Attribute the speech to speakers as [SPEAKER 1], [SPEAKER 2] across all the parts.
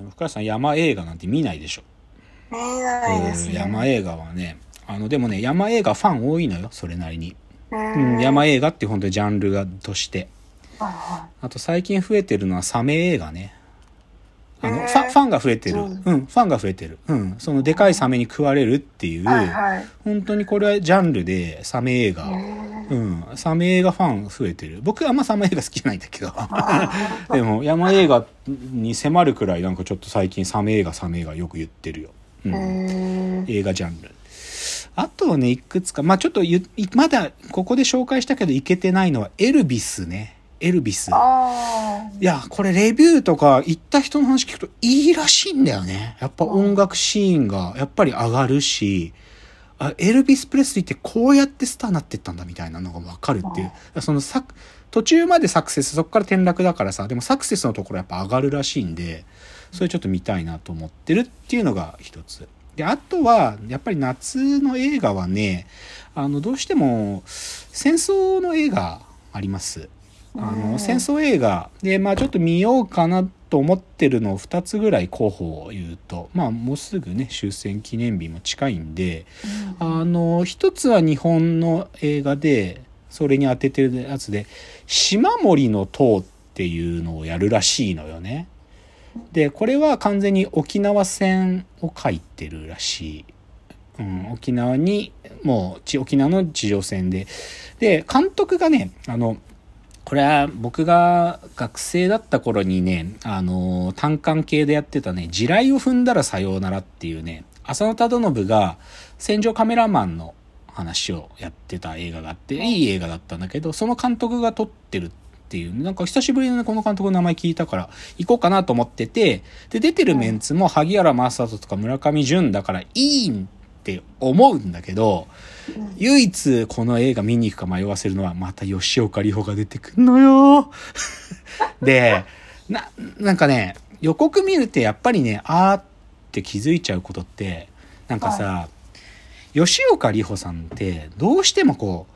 [SPEAKER 1] でも深谷さん山映画なんて見ないでしょ。
[SPEAKER 2] 見えないですね。
[SPEAKER 1] 山映画はね、あの、でもね、山映画ファン多いのよ、それなりに。
[SPEAKER 2] う
[SPEAKER 1] うん、山映画って本当にジャンルがとして。あと最近増えてるのはサメ映画ね。あの、ファファンが増えてる。
[SPEAKER 2] そう
[SPEAKER 1] うん、ファンが増えてる。うん。そのでかいサメに食われるっていう、
[SPEAKER 2] い。はいはい。
[SPEAKER 1] 本当にこれはジャンルでサメ映画。うん。サメ映画ファン増えてる。僕はあんまサメ映画好きじゃないんだけど。でも山映画に迫るくらいなんかちょっと最近サメ映画サメ映画よく言ってるよ。うん。
[SPEAKER 2] うん。
[SPEAKER 1] 映画ジャンル。あとね、いくつか、まあちょっとゆまだここで紹介したけどいけてないのはエルビスね。エルビス。
[SPEAKER 2] あ
[SPEAKER 1] いや、これレビューとか行った人の話聞くといいらしいんだよね。やっぱ音楽シーンがやっぱり上がるし、あエルビス・プレスリーってこうやってスターになってったんだみたいなのがわかるっていう。そのサク途中までサクセス、そこから転落だからさ、でもサクセスのところやっぱ上がるらしいんで、それちょっと見たいなと思ってるっていうのが一つ。で、あとは、やっぱり夏の映画はね、あの、どうしても戦争の映画あります。あ
[SPEAKER 2] うん
[SPEAKER 1] の戦争映画で、まあ、ちょっと見ようかなと思ってるのを2つぐらい候補を言うと、まあ、もうすぐね終戦記念日も近いんで、あの一つは日本の映画でそれに当ててるやつで「島森の塔」っていうのをやるらしいのよね。でこれは完全に沖縄戦を書いてるらしい。うん、沖縄にもうち沖縄の地上戦でで監督がねあのこれは僕が学生だった頃にね、あの単館系でやってたね、地雷を踏んだらさようならっていうね、浅野忠信が戦場カメラマンの話をやってた映画があって、いい映画だったんだけど、その監督が撮ってるっていう、なんか久しぶりにこの監督の名前聞いたから行こうかなと思ってて、で、出てるメンツも萩原正人とか村上淳だからいいんって思うんだけど、唯一この映画見に行くか迷わせるのはまた吉岡里帆が出てくんのよ。で、な、なんかね、予告見るってやっぱりね、あーって気づいちゃうことって、なんかさ、吉岡里帆さんってどうしてもこう、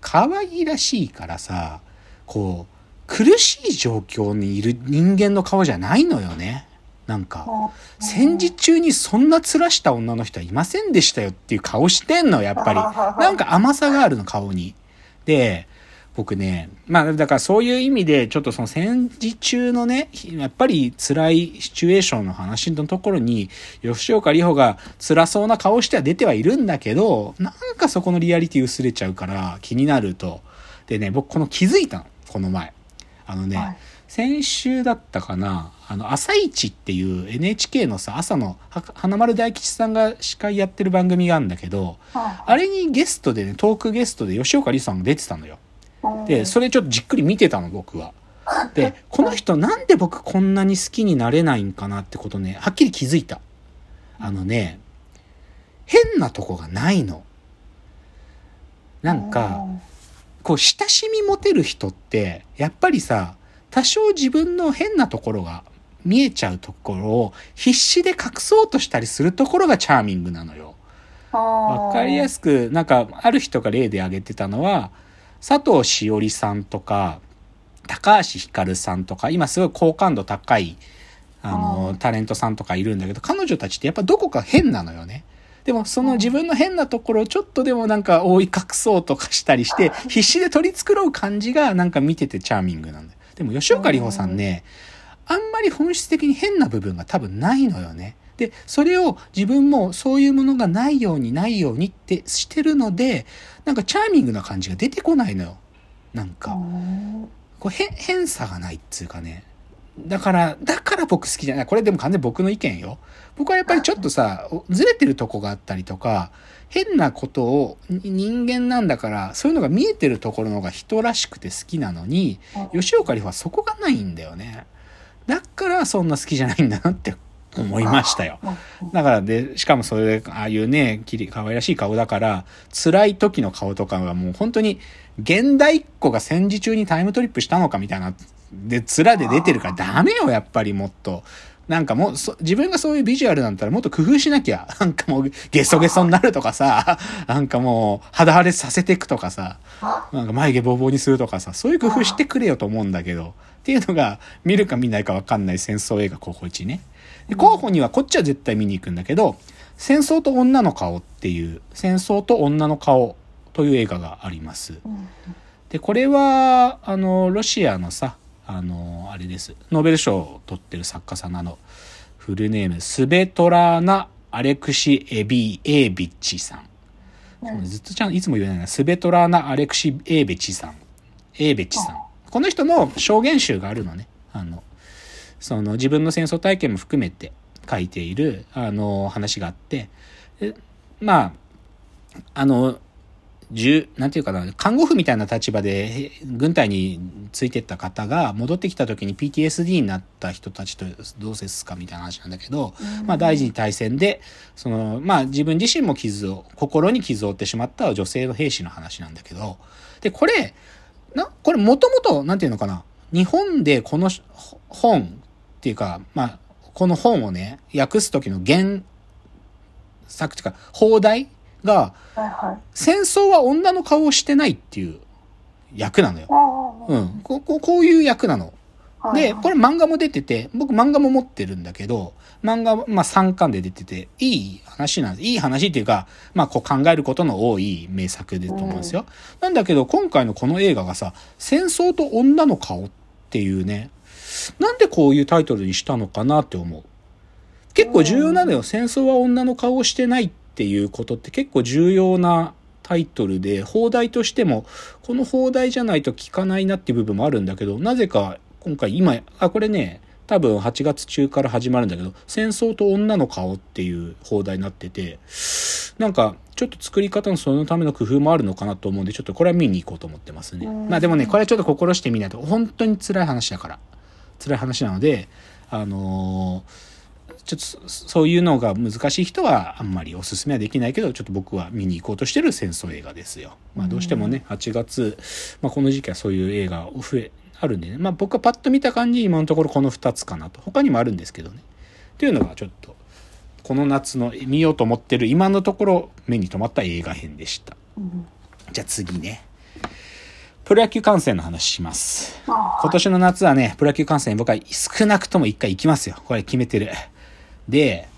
[SPEAKER 1] 可愛らしいからさ、こう、苦しい状況にいる人間の顔じゃないのよね。なんか。戦時中にそんな面した女の人はいませんでしたよっていう顔してんの、やっぱり。なんか甘さがあるの、顔に。で、僕ね、まあだからそういう意味で、ちょっとその戦時中のね、やっぱり辛いシチュエーションの話のところに、吉岡里帆が辛そうな顔しては出てはいるんだけど、なんかそこのリアリティ薄れちゃうから気になると。でね、僕この気づいたの、この前。あのね、
[SPEAKER 2] はい
[SPEAKER 1] 先週だったかな、あの、朝一っていう NHK のさ、朝のは花丸大吉さんが司会やってる番組があるんだけど、あれにゲストでね、トークゲストで吉岡里さんが出てたのよ。で、それちょっとじっくり見てたの、僕は。で、この人なんで僕こんなに好きになれないんかなってことね、はっきり気づいた。あのね、変なとこがないの。なんか、こう、親しみ持てる人って、やっぱりさ、多少自分の変なところが見えちゃうところを必死で隠そうとしたりするところがチャーミングなのよ。わかりやすく、なんか、ある人が例で挙げてたのは、佐藤しおりさんとか、高橋ひかるさんとか、今すごい好感度高い、あの、タレントさんとかいるんだけど、彼女たちってやっぱどこか変なのよね。でもその自分の変なところをちょっとでもなんか覆い隠そうとかしたりして、必死で取り繕う感じがなんか見ててチャーミングなんだよ。でも吉岡里帆さんね、あんまり本質的に変な部分が多分ないのよね。で、それを自分もそういうものがないようにないようにってしてるので、なんかチャーミングな感じが出てこないのよ。なんか。こう変、変さがないっつうかね。だから、だから僕好きじゃない。これでも完全に僕の意見よ。僕はやっぱりちょっとさ、ずれてるとこがあったりとか、変なことを人間なんだから、そういうのが見えてるところの方が人らしくて好きなのに、吉岡里帆はそこがないんだよね。だからそんな好きじゃないんだなって思いましたよ。だからで、しかもそれで、ああいうね、きり、可愛らしい顔だから、辛い時の顔とかがもう本当に、現代っ子が戦時中にタイムトリップしたのかみたいな、で、面で出てるからダメよ、やっぱりもっと。なんかもう、そ、自分がそういうビジュアルなんだったらもっと工夫しなきゃ。なんかもう、ゲソゲソになるとかさ、なんかもう、肌荒れさせていくとかさ、なんか眉毛ボーボーにするとかさ、そういう工夫してくれよと思うんだけど、っていうのが見るか見ないか分かんない戦争映画候補1ね。で候補にはこっちは絶対見に行くんだけど、戦争と女の顔っていう、戦争と女の顔という映画があります。
[SPEAKER 2] うん
[SPEAKER 1] で、これは、あの、ロシアのさ、あの、あれです。ノーベル賞を取ってる作家さんのあの、フルネーム、スベトラーナ・アレクシエビエービッチさん。そうねずっとちゃんいつも言えないな。スベトラーナ・アレクシエーベチさん。エーベチさん。この人の証言集があるのね。あの、その自分の戦争体験も含めて書いている、あの、話があって、でまあ、あの、重、なんていうかな、看護婦みたいな立場で軍隊についてった方が戻ってきた時に PTSD になった人たちとどう接すかみたいな話なんだけど、まあ第二次大戦で、その、まあ自分自身も傷を、心に傷を負ってしまった女性の兵士の話なんだけど、で、これ、な、これもともと、なんていうのかな、日本でこのほ本っていうか、まあ、この本をね、訳す時の原作っていうか、放題が。戦争は女の顔をしてないっていう役なのよ。うん。こここういう役なの。で、これ漫画も出てて、僕漫画も持ってるんだけど、漫画、まあ3巻で出てて、いい話なんです。いい話っていうか、まあこう考えることの多い名作でと思うんですよ。なんだけど、今回のこの映画がさ、戦争と女の顔っていうね、なんでこういうタイトルにしたのかなって思う。結構重要なのよ。戦争は女の顔をしてないっていうことって結構重要なタイトルで、放題としても、この放題じゃないと聞かないなっていう部分もあるんだけど、なぜか今回今、あ、これね、多分8月中から始まるんだけど、戦争と女の顔っていう放題になってて、なんか、ちょっと作り方のそのための工夫もあるのかなと思うんで、ちょっとこれは見に行こうと思ってますね。
[SPEAKER 2] うん
[SPEAKER 1] まあでもね、これはちょっと心してみないと、本当に辛い話だから。辛い話なので、あのーちょっとそそういうのが難しい人はあんまりおすすめはできないけど、ちょっと僕は見に行こうとしてる戦争映画ですよ。まあどうしてもね、8月、まあこの時期はそういう映画増え、あるんでね。まあ僕はパッと見た感じ、今のところこの2つかなと。他にもあるんですけどね。っていうのがちょっと、この夏の見ようと思ってる今のところ目に留まった映画編でした。
[SPEAKER 2] うん
[SPEAKER 1] じゃあ次ね。プロ野球観戦の話します。
[SPEAKER 2] あ
[SPEAKER 1] 今年の夏はね、プロ野球観戦僕は少なくとも一回行きますよ。これ決めてる。で、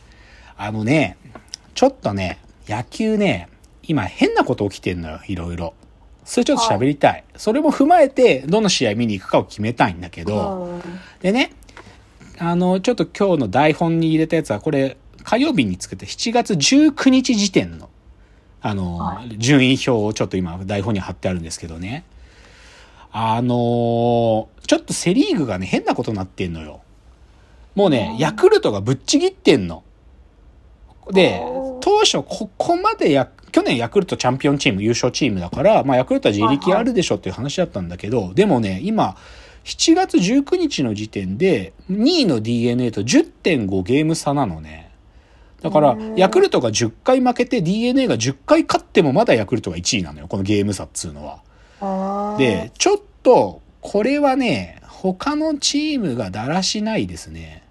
[SPEAKER 1] あのね、ちょっとね、野球ね、今変なこと起きてんのよ、いろいろ。それちょっと喋りたい。それも踏まえて、どの試合見に行くかを決めたいんだけど、
[SPEAKER 2] うん
[SPEAKER 1] でね、あの、ちょっと今日の台本に入れたやつは、これ、火曜日に作って7月19日時点の、あの、
[SPEAKER 2] は
[SPEAKER 1] 順位表をちょっと今台本に貼ってあるんですけどね。あのちょっとセリーグがね、変なことになってんのよ。もうね、ヤクルトがぶっちぎってんの。で当初ここまでや、去年ヤクルトチャンピオンチーム、優勝チームだから、まあヤクルトは自力あるでしょっていう話だったんだけど、でもね、今、7月19日の時点で、2位の DNA と10.5ゲーム差なのね。だから
[SPEAKER 2] う、ん
[SPEAKER 1] ヤクルトが10回負けて DNA が10回勝ってもまだヤクルトが1位なのよ。このゲーム差っつうのは。で、ちょっと、これはね、他のチームがだらしないですね。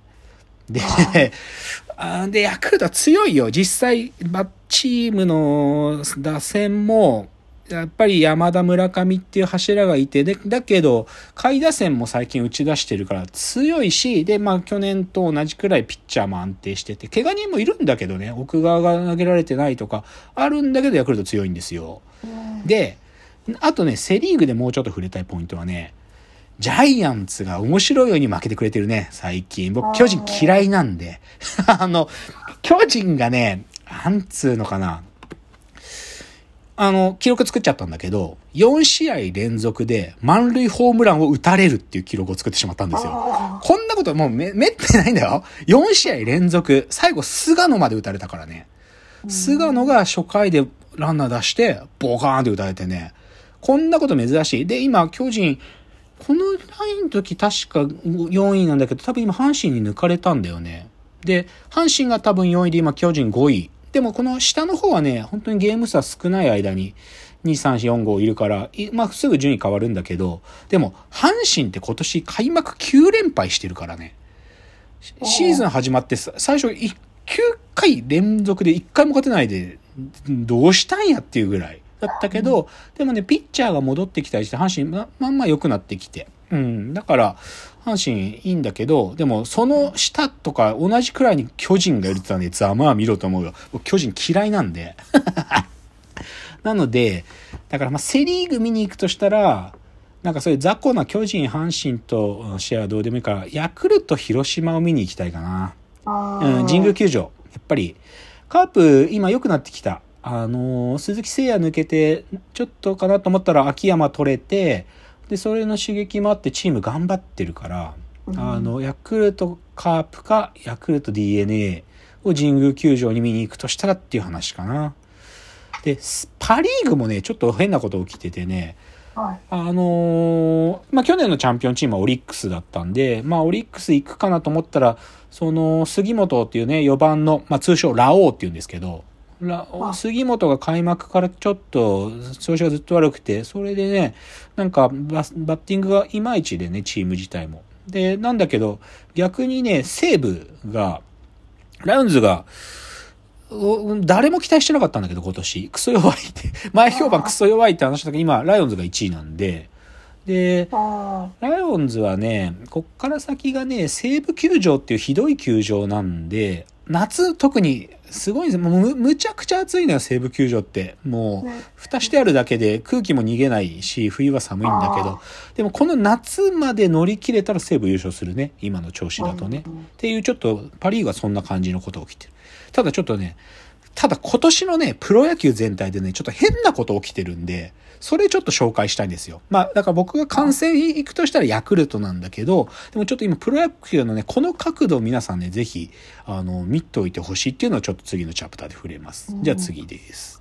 [SPEAKER 1] で、で、ヤクルトは強いよ。実際、まあチームの打線も、やっぱり山田村上っていう柱がいて、で、だけど、下位打線も最近打ち出してるから強いし、で、まあ去年と同じくらいピッチャーも安定してて、怪我人もいるんだけどね、奥側が投げられてないとか、あるんだけどヤクルト強いんですよ。
[SPEAKER 2] うん
[SPEAKER 1] で、あとね、セリーグでもうちょっと触れたいポイントはね、ジャイアンツが面白いように負けてくれてるね、最近。僕、巨人嫌いなんで。あの、巨人がね、なんつうのかな。あの、記録作っちゃったんだけど、4試合連続で満塁ホームランを打たれるっていう記録を作ってしまったんですよ。
[SPEAKER 2] あ
[SPEAKER 1] こんなこともうめ、めってないんだよ。4試合連続。最後、菅野まで打たれたからね。菅野が初回でランナー出して、ボカーンって打たれてね。こんなこと珍しい。で、今、巨人、このラインの時確か4位なんだけど、多分今阪神に抜かれたんだよね。で、阪神が多分4位で今巨人5位。でもこの下の方はね、本当にゲーム差少ない間に2、3、4、5いるから、いまあすぐ順位変わるんだけど、でも阪神って今年開幕9連敗してるからね。シシーズン始まってさ最初い9回連続で1回も勝てないで、どうしたんやっていうぐらいだったけど、でもね、ピッチャーが戻ってきたりして、阪神ままんま良くなってきて。うん。だから、阪神いいんだけど、でも、その下とか同じくらいに巨人がいるって言ったらね、ざまあ見ろと思うよ。僕巨人嫌いなんで。なので、だからまあセリーグ見に行くとしたら、なんかそういう雑魚な巨人、阪神とうん試合はどうでもいいから、ヤクルト、広島を見に行きたいかな。
[SPEAKER 2] あ
[SPEAKER 1] うん、神宮球場。やっぱり、カープ、今良くなってきた。あのー鈴木誠也抜けて、ちょっとかなと思ったら秋山取れて、で、それの刺激もあってチーム頑張ってるから、
[SPEAKER 2] うん
[SPEAKER 1] あの、ヤクルトカープか、ヤクルト DNA を神宮球場に見に行くとしたらっていう話かな。で、スパリーグもね、ちょっと変なこと起きててね、
[SPEAKER 2] はい。
[SPEAKER 1] あのーまあ、去年のチャンピオンチームはオリックスだったんで、まあ、オリックス行くかなと思ったら、その、杉本っていうね、4番の、まあ、通称ラオウって言うんですけど、杉本が開幕からちょっと調子がずっと悪くて、それでね、なんかババッティングがいまいちでね、チーム自体も。で、なんだけど、逆にね、西武が、ライオンズが、お誰も期待してなかったんだけど、今年。クソ弱いって。前評判クソ弱いって話だけど、今、ライオンズが1位なんで。で、
[SPEAKER 2] あ
[SPEAKER 1] ライオンズはね、こっから先がね、西武球場っていうひどい球場なんで、夏特にすごいんですよ。もうむむちゃくちゃ暑いのよ、西武球場って。もう、
[SPEAKER 2] ね
[SPEAKER 1] 蓋してあるだけで空気も逃げないし、冬は寒いんだけど、でもこの夏まで乗り切れたら西武優勝するね。今の調子だとね。
[SPEAKER 2] うん
[SPEAKER 1] っていうちょっとパ・リーグはそんな感じのことが起きてる。ただちょっとね、ただ今年のね、プロ野球全体でね、ちょっと変なこと起きてるんで、それちょっと紹介したいんですよ。まあ、だから僕が観戦行くとしたらヤクルトなんだけど、でもちょっと今プロ野球のね、この角度を皆さんね、ぜひ、あの、見ておいてほしいっていうのはちょっと次のチャプターで触れます。じゃあ次です。